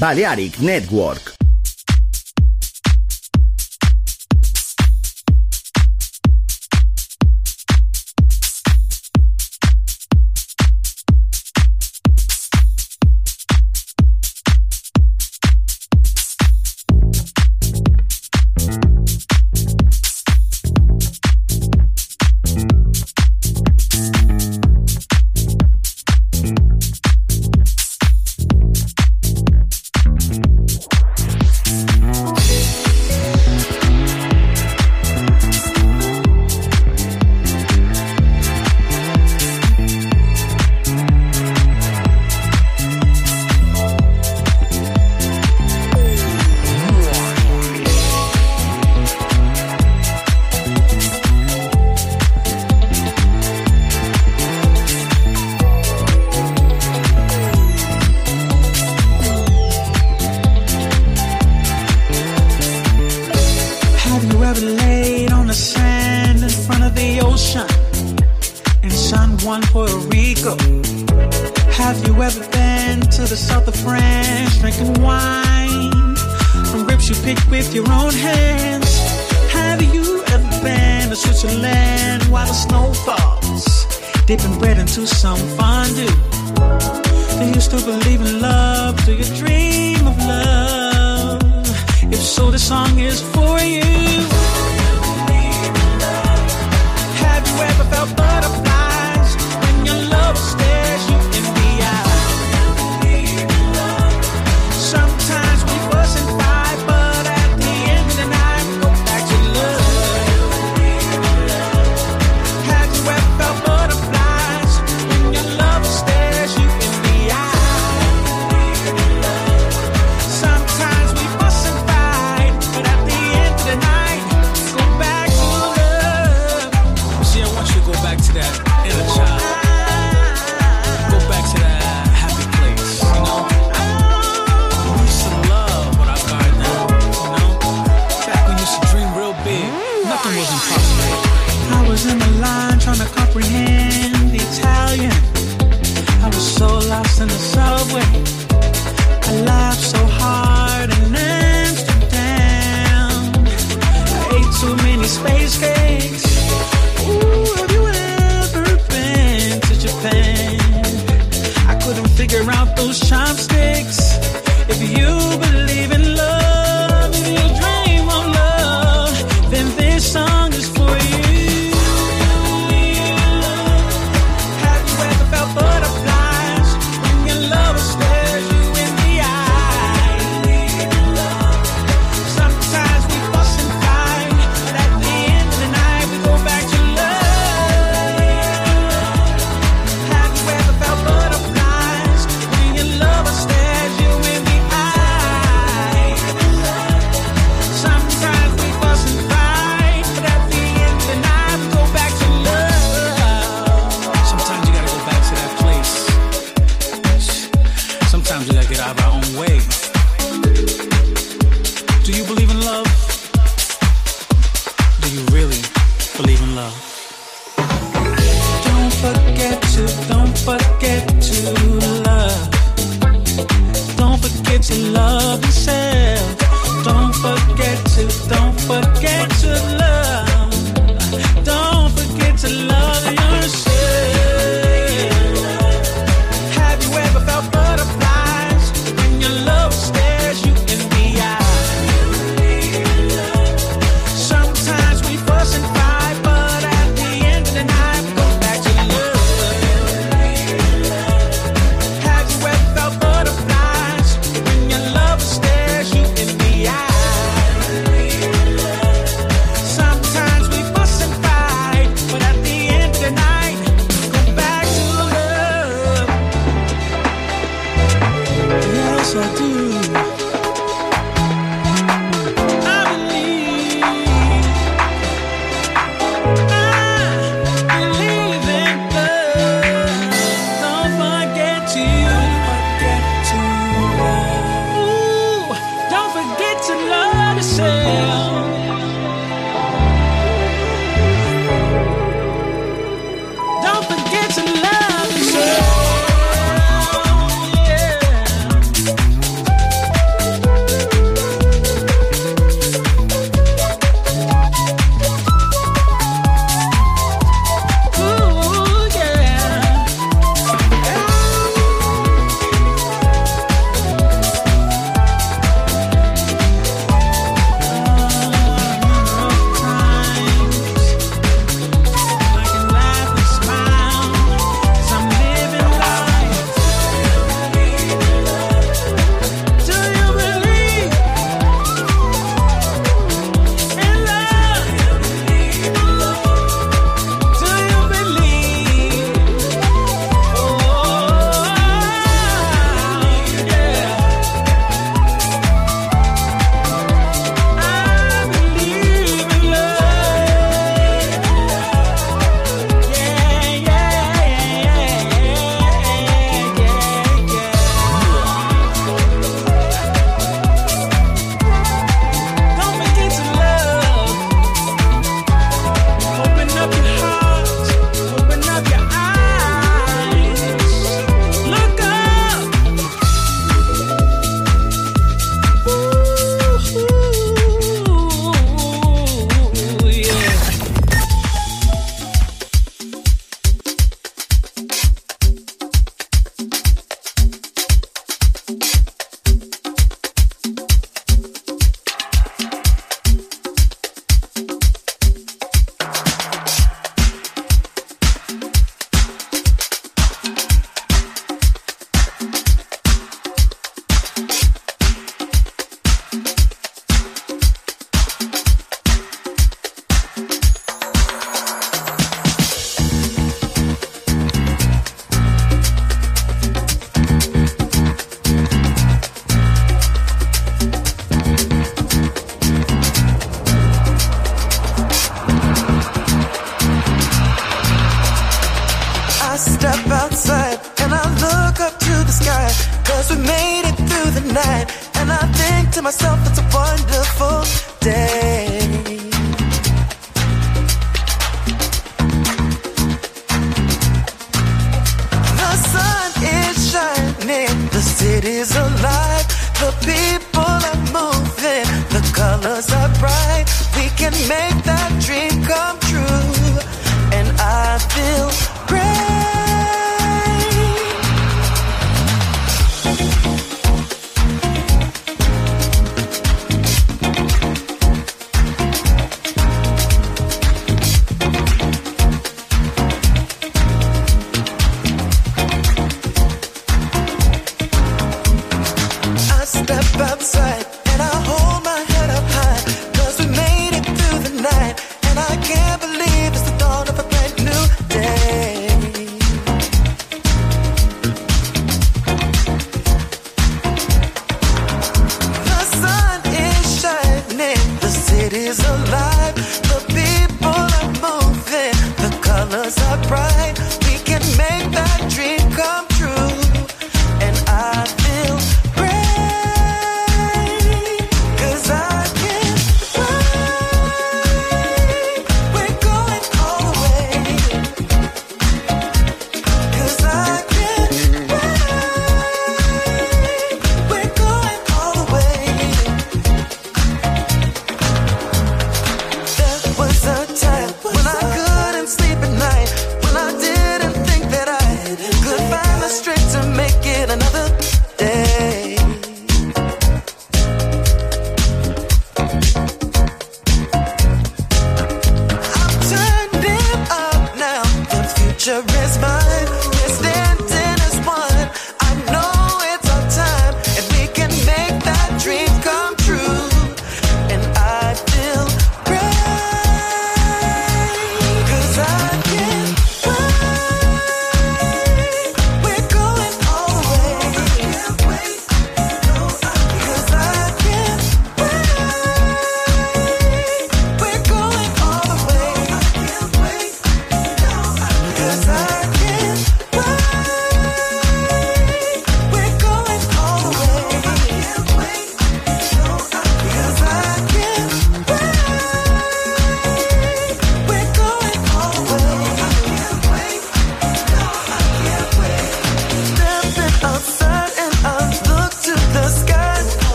Balearic Network.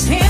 his hand.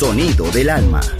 Sonido del alma.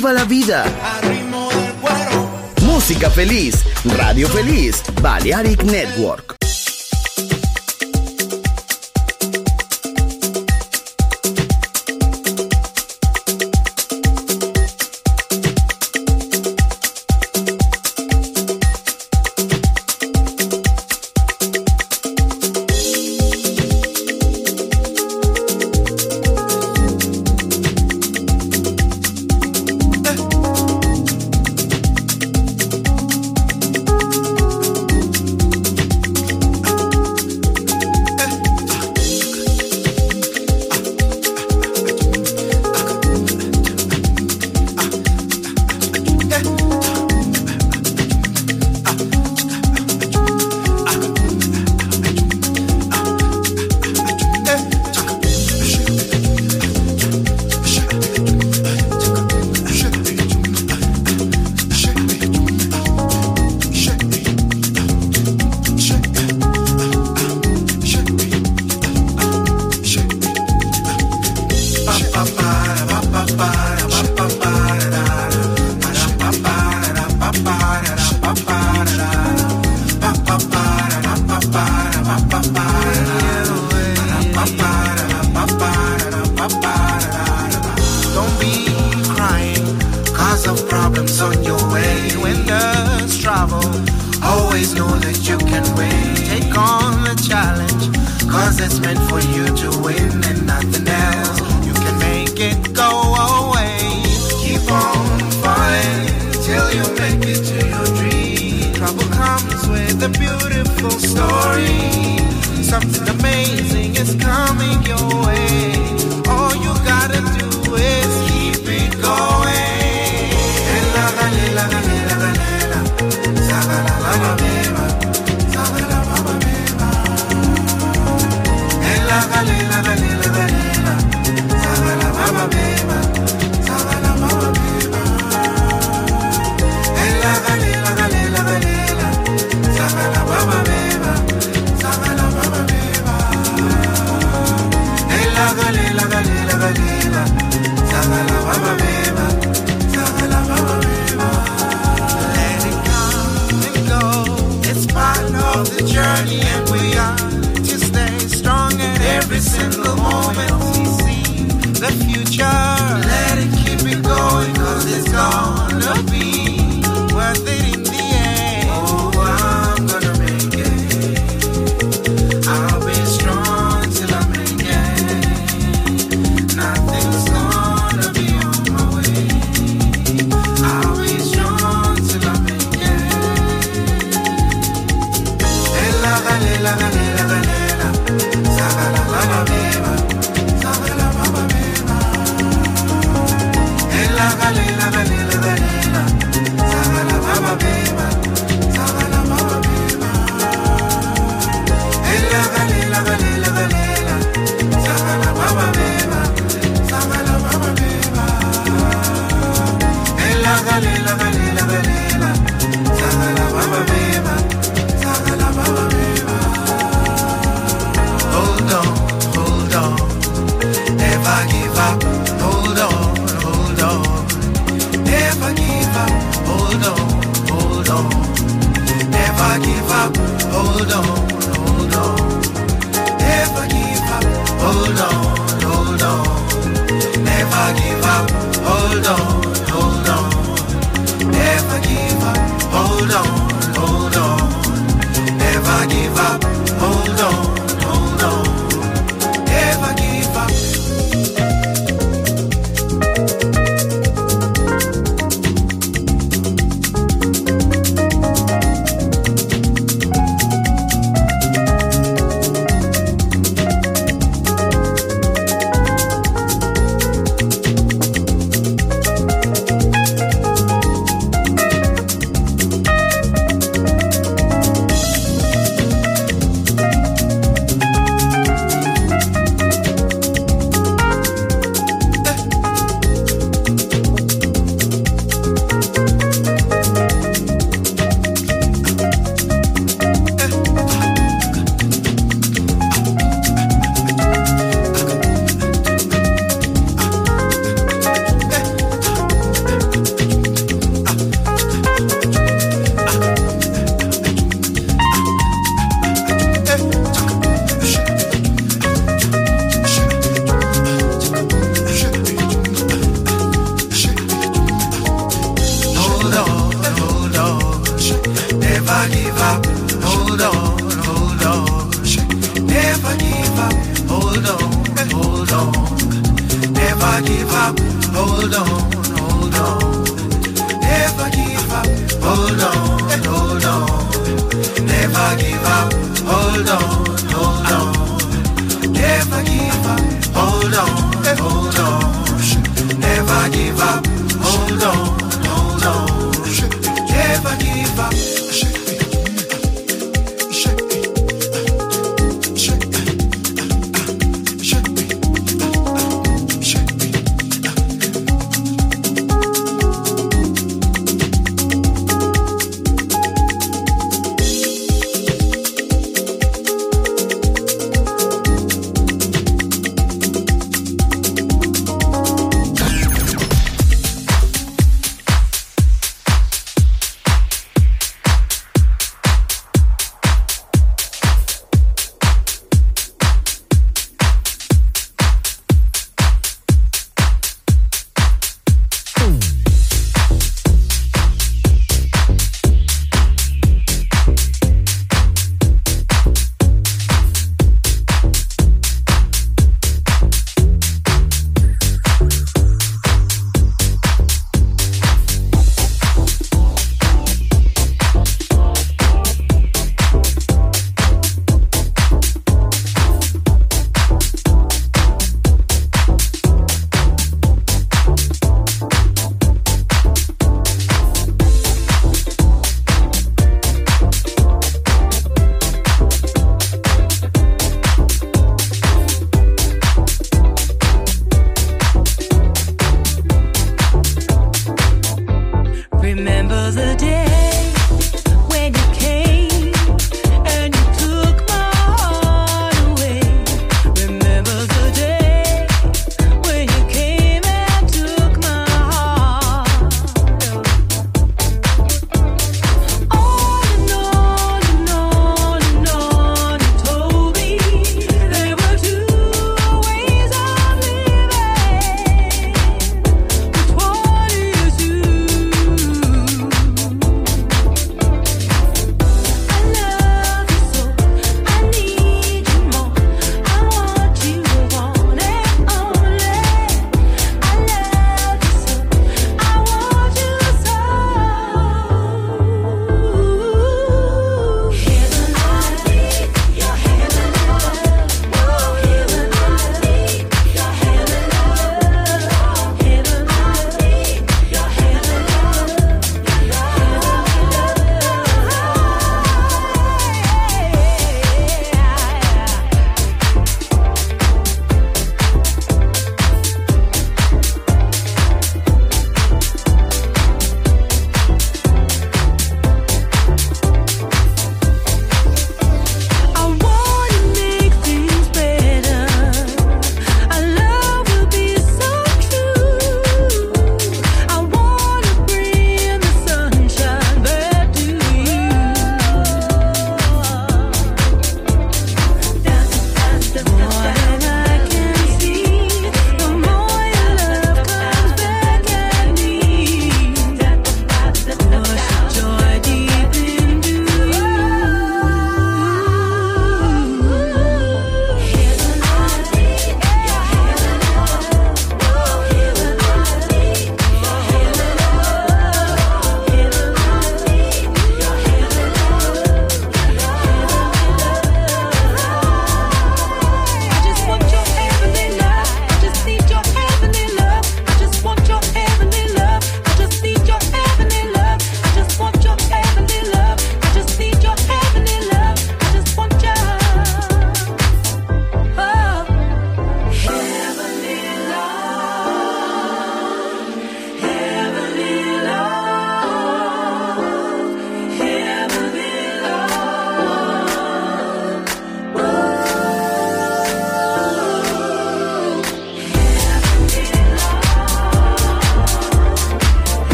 Viva la vida. Música feliz, radio feliz, Balearic Network.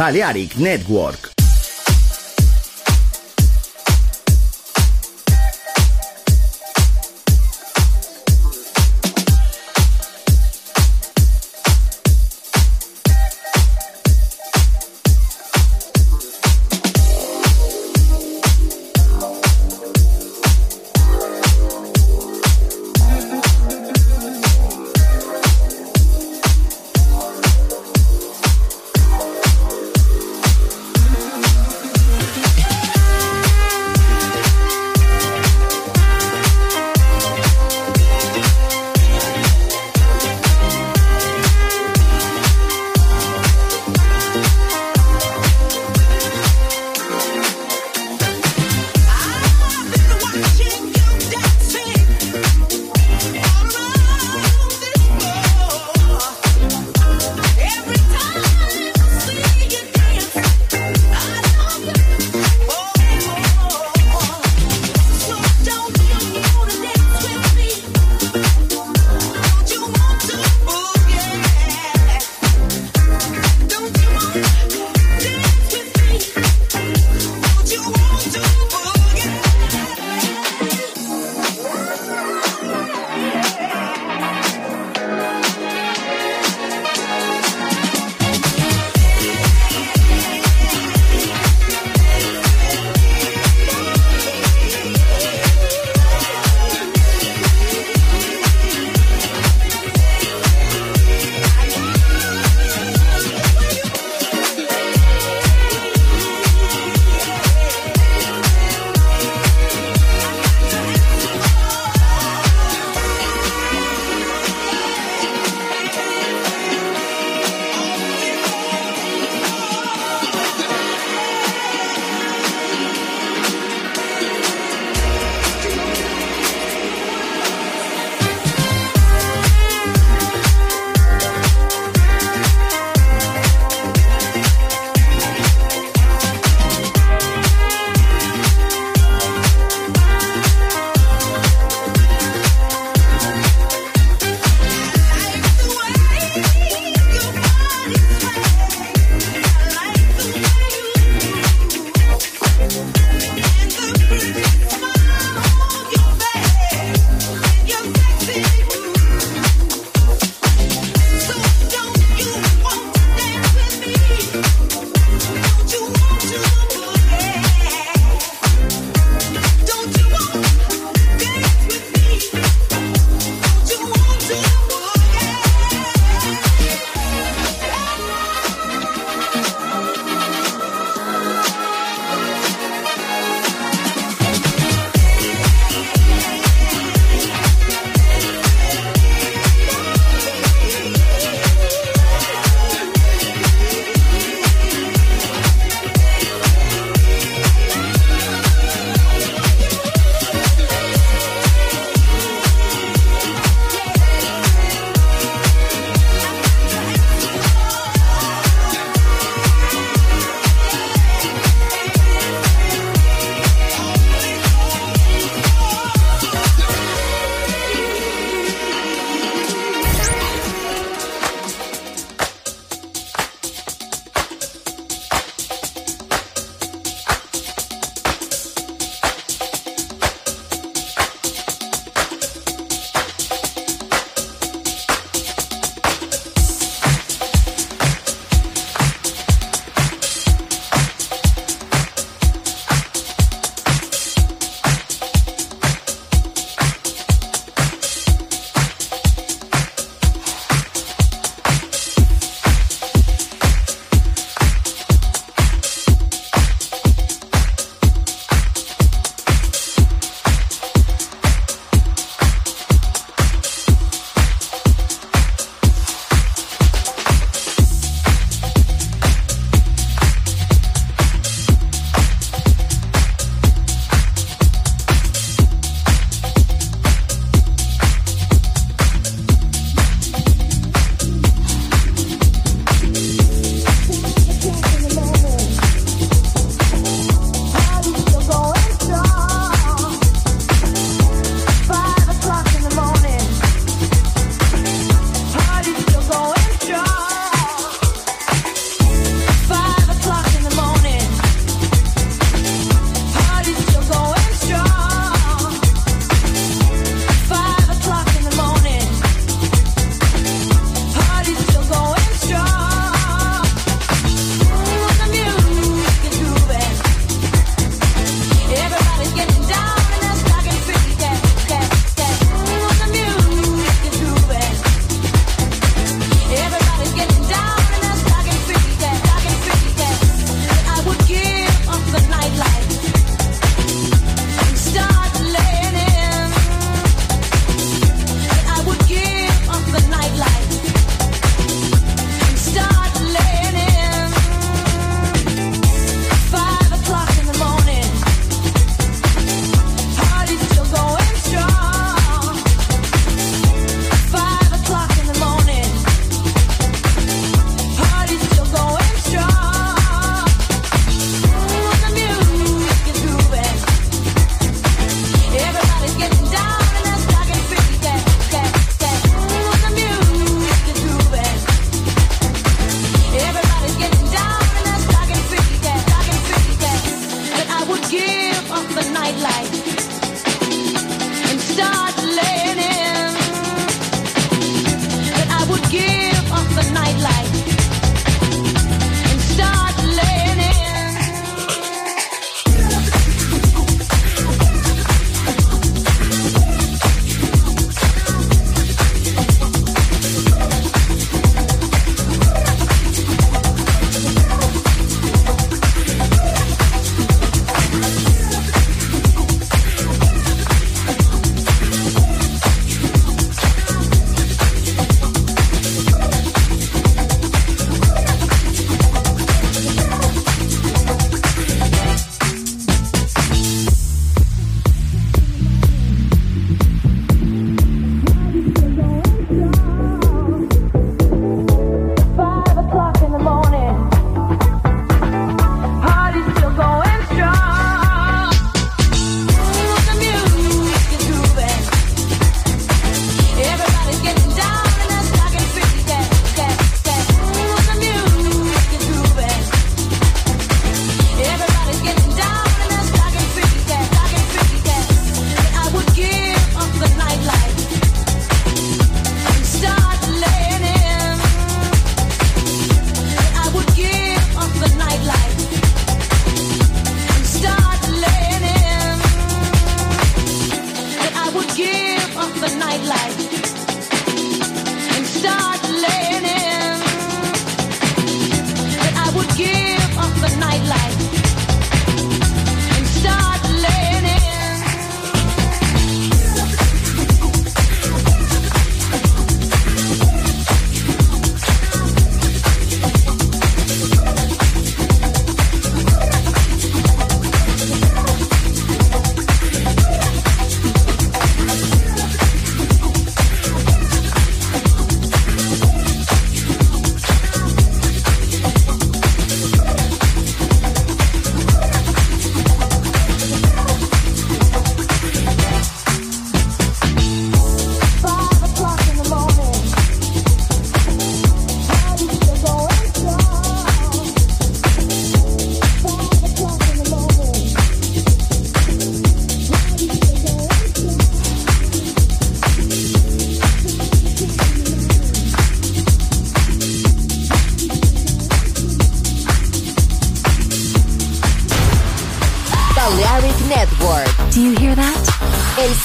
Balearic Network.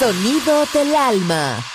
Sonido del alma.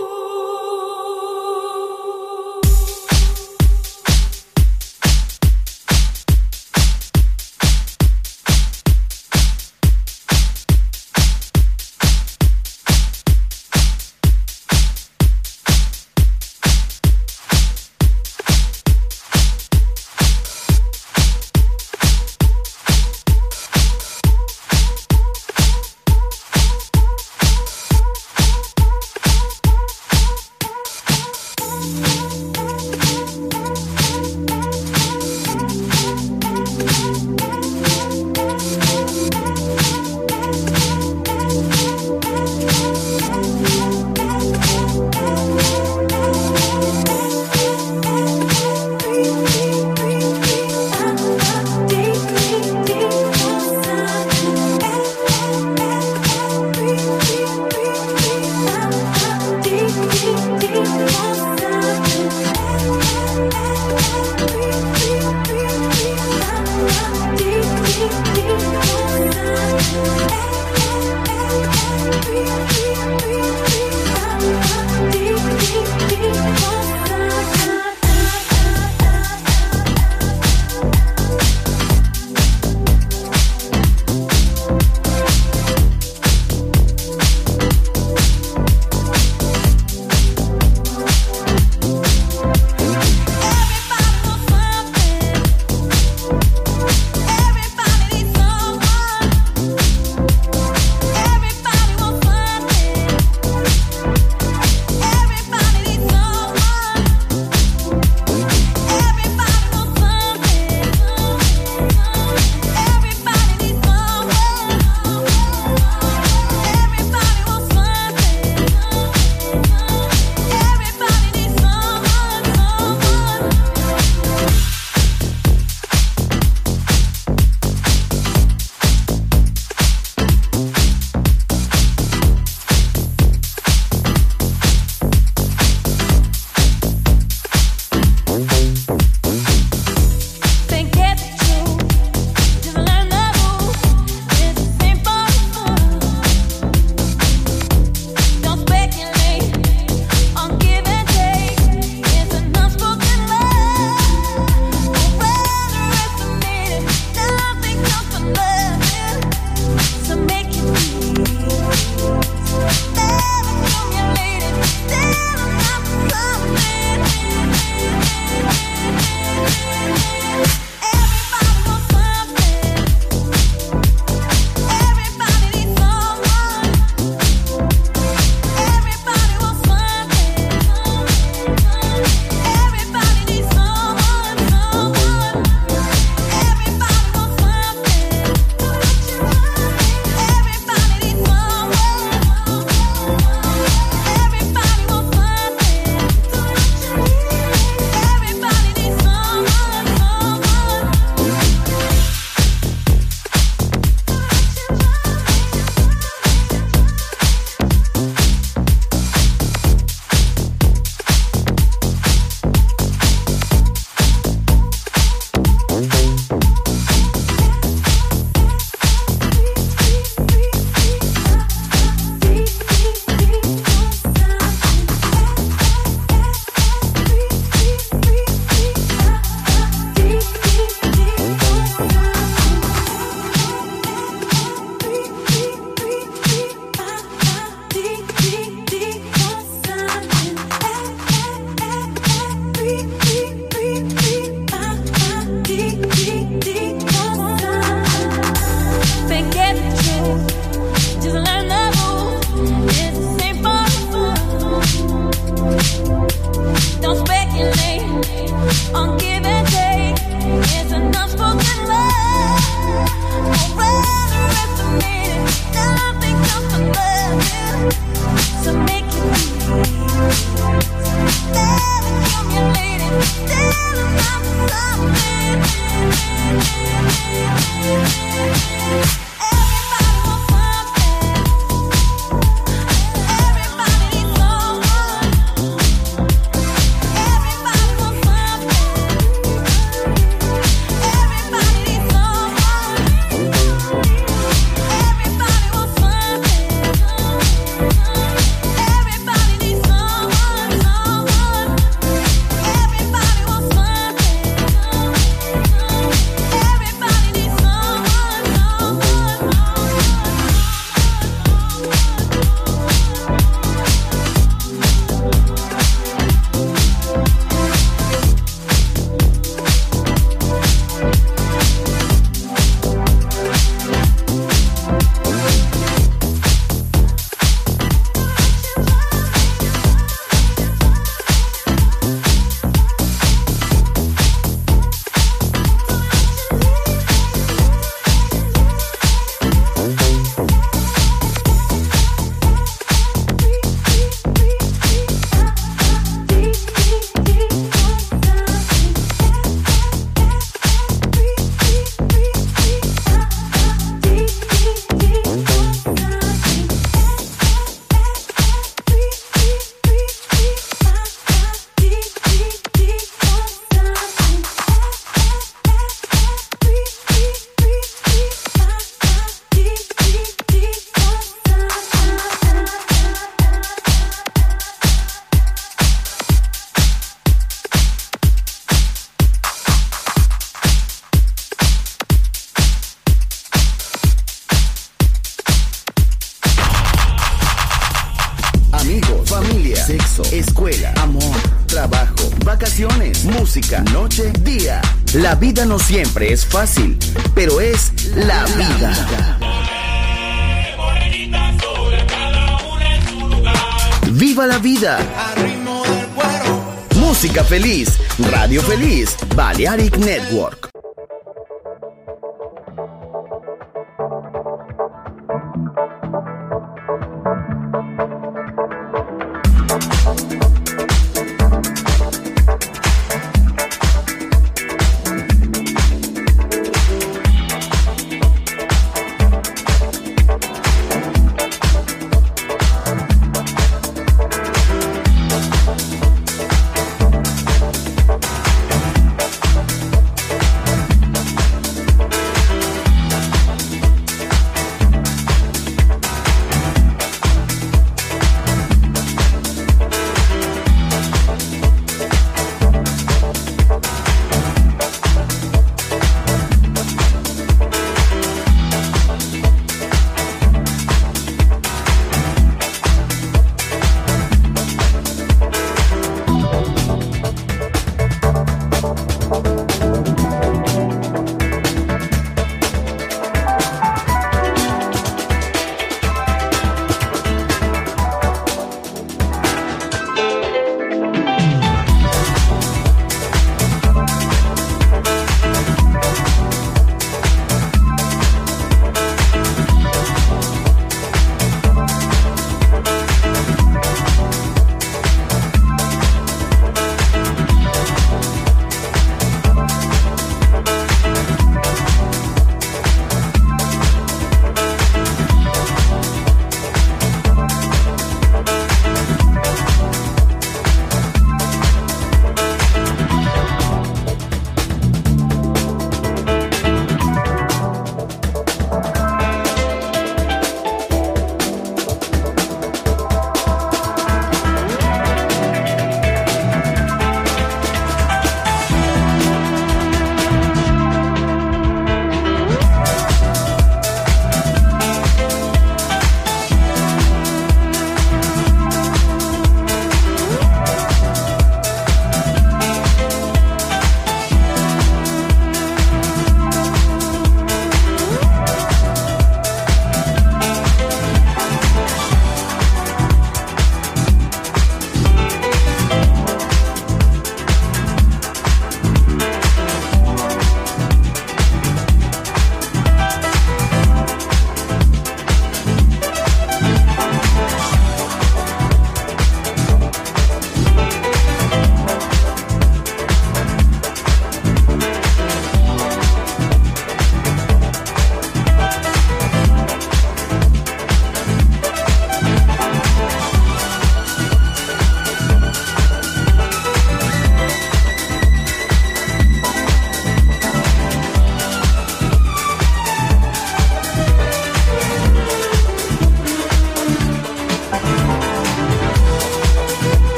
No siempre es fácil,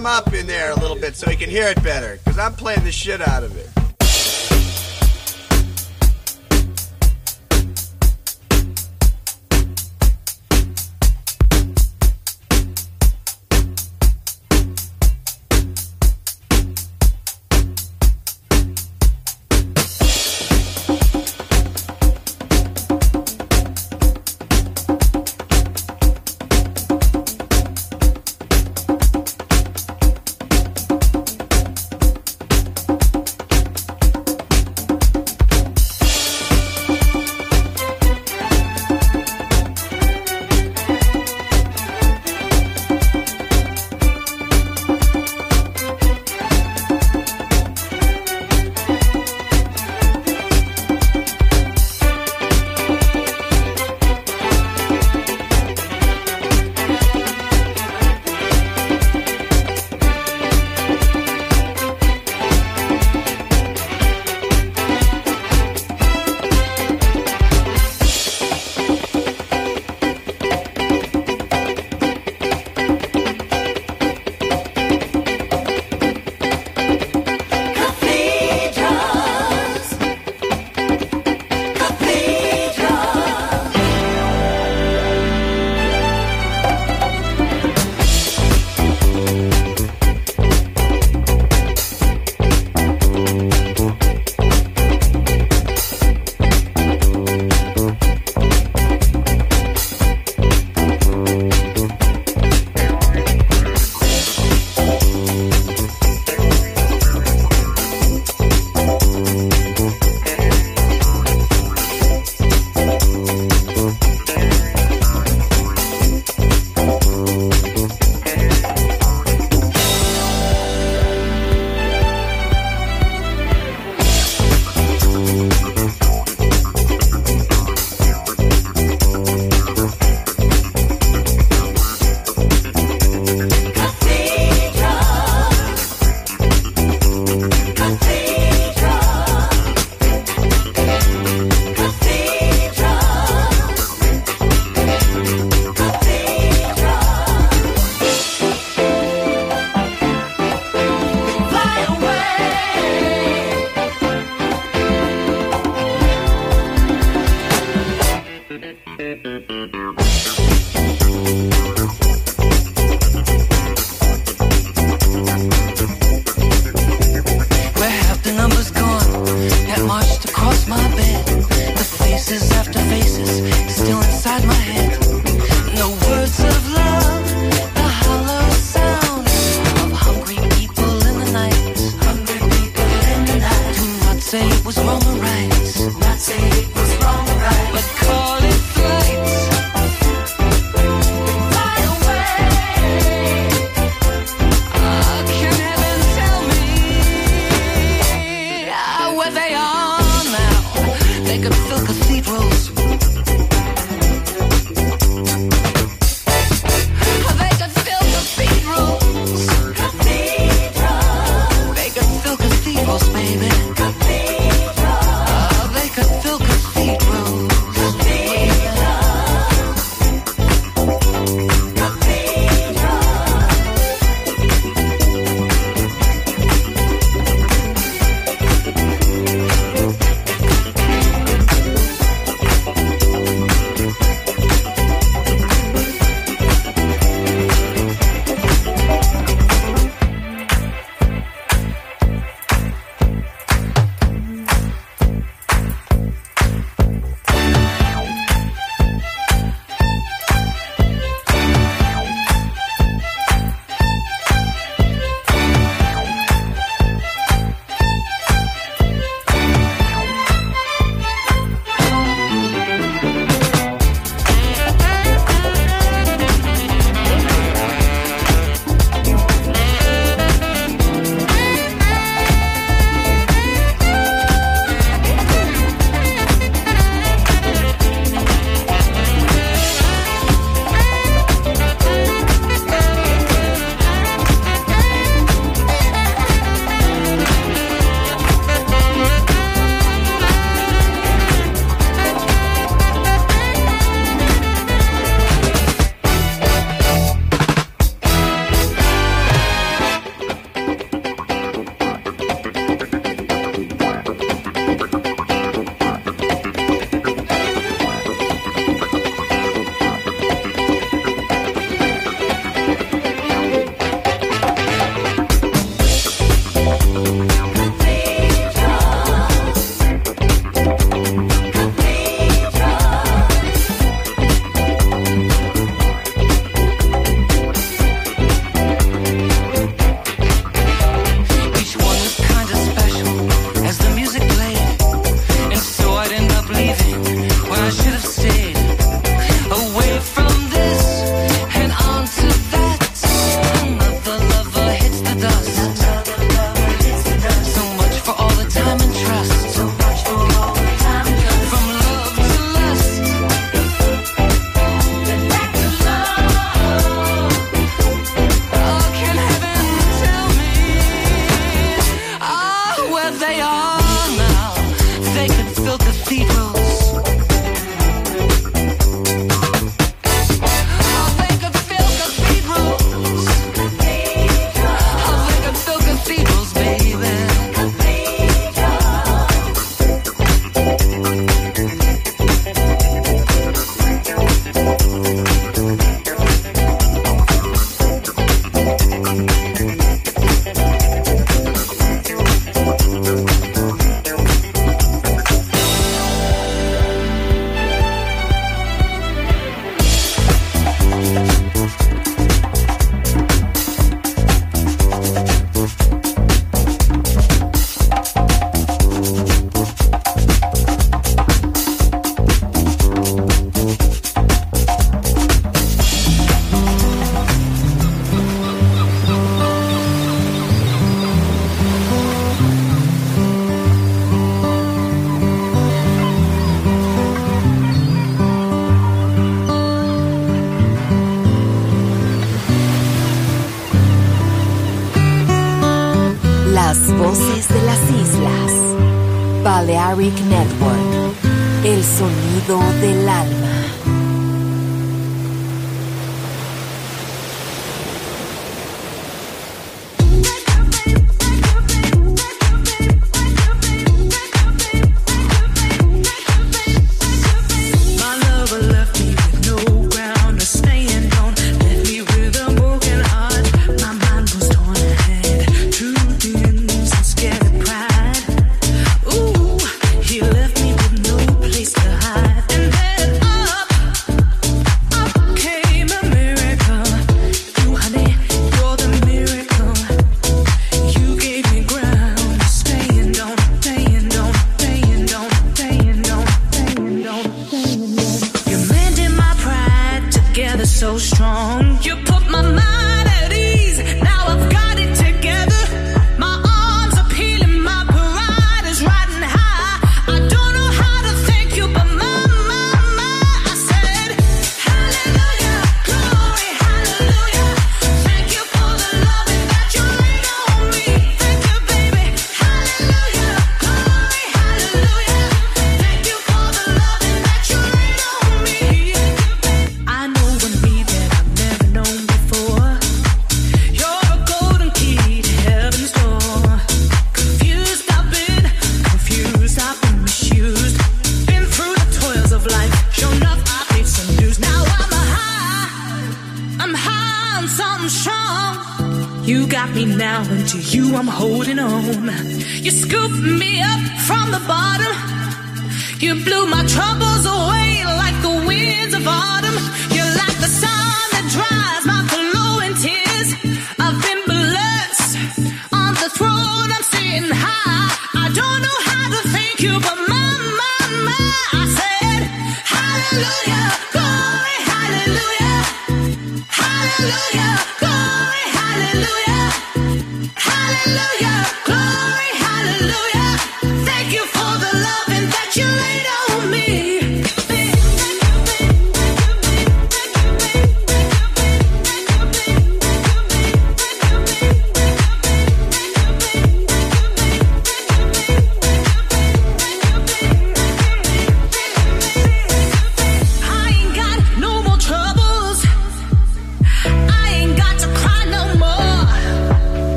Drum up in there a little bit so he can hear it better, because I'm playing the shit out of it.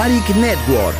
Balearic Network.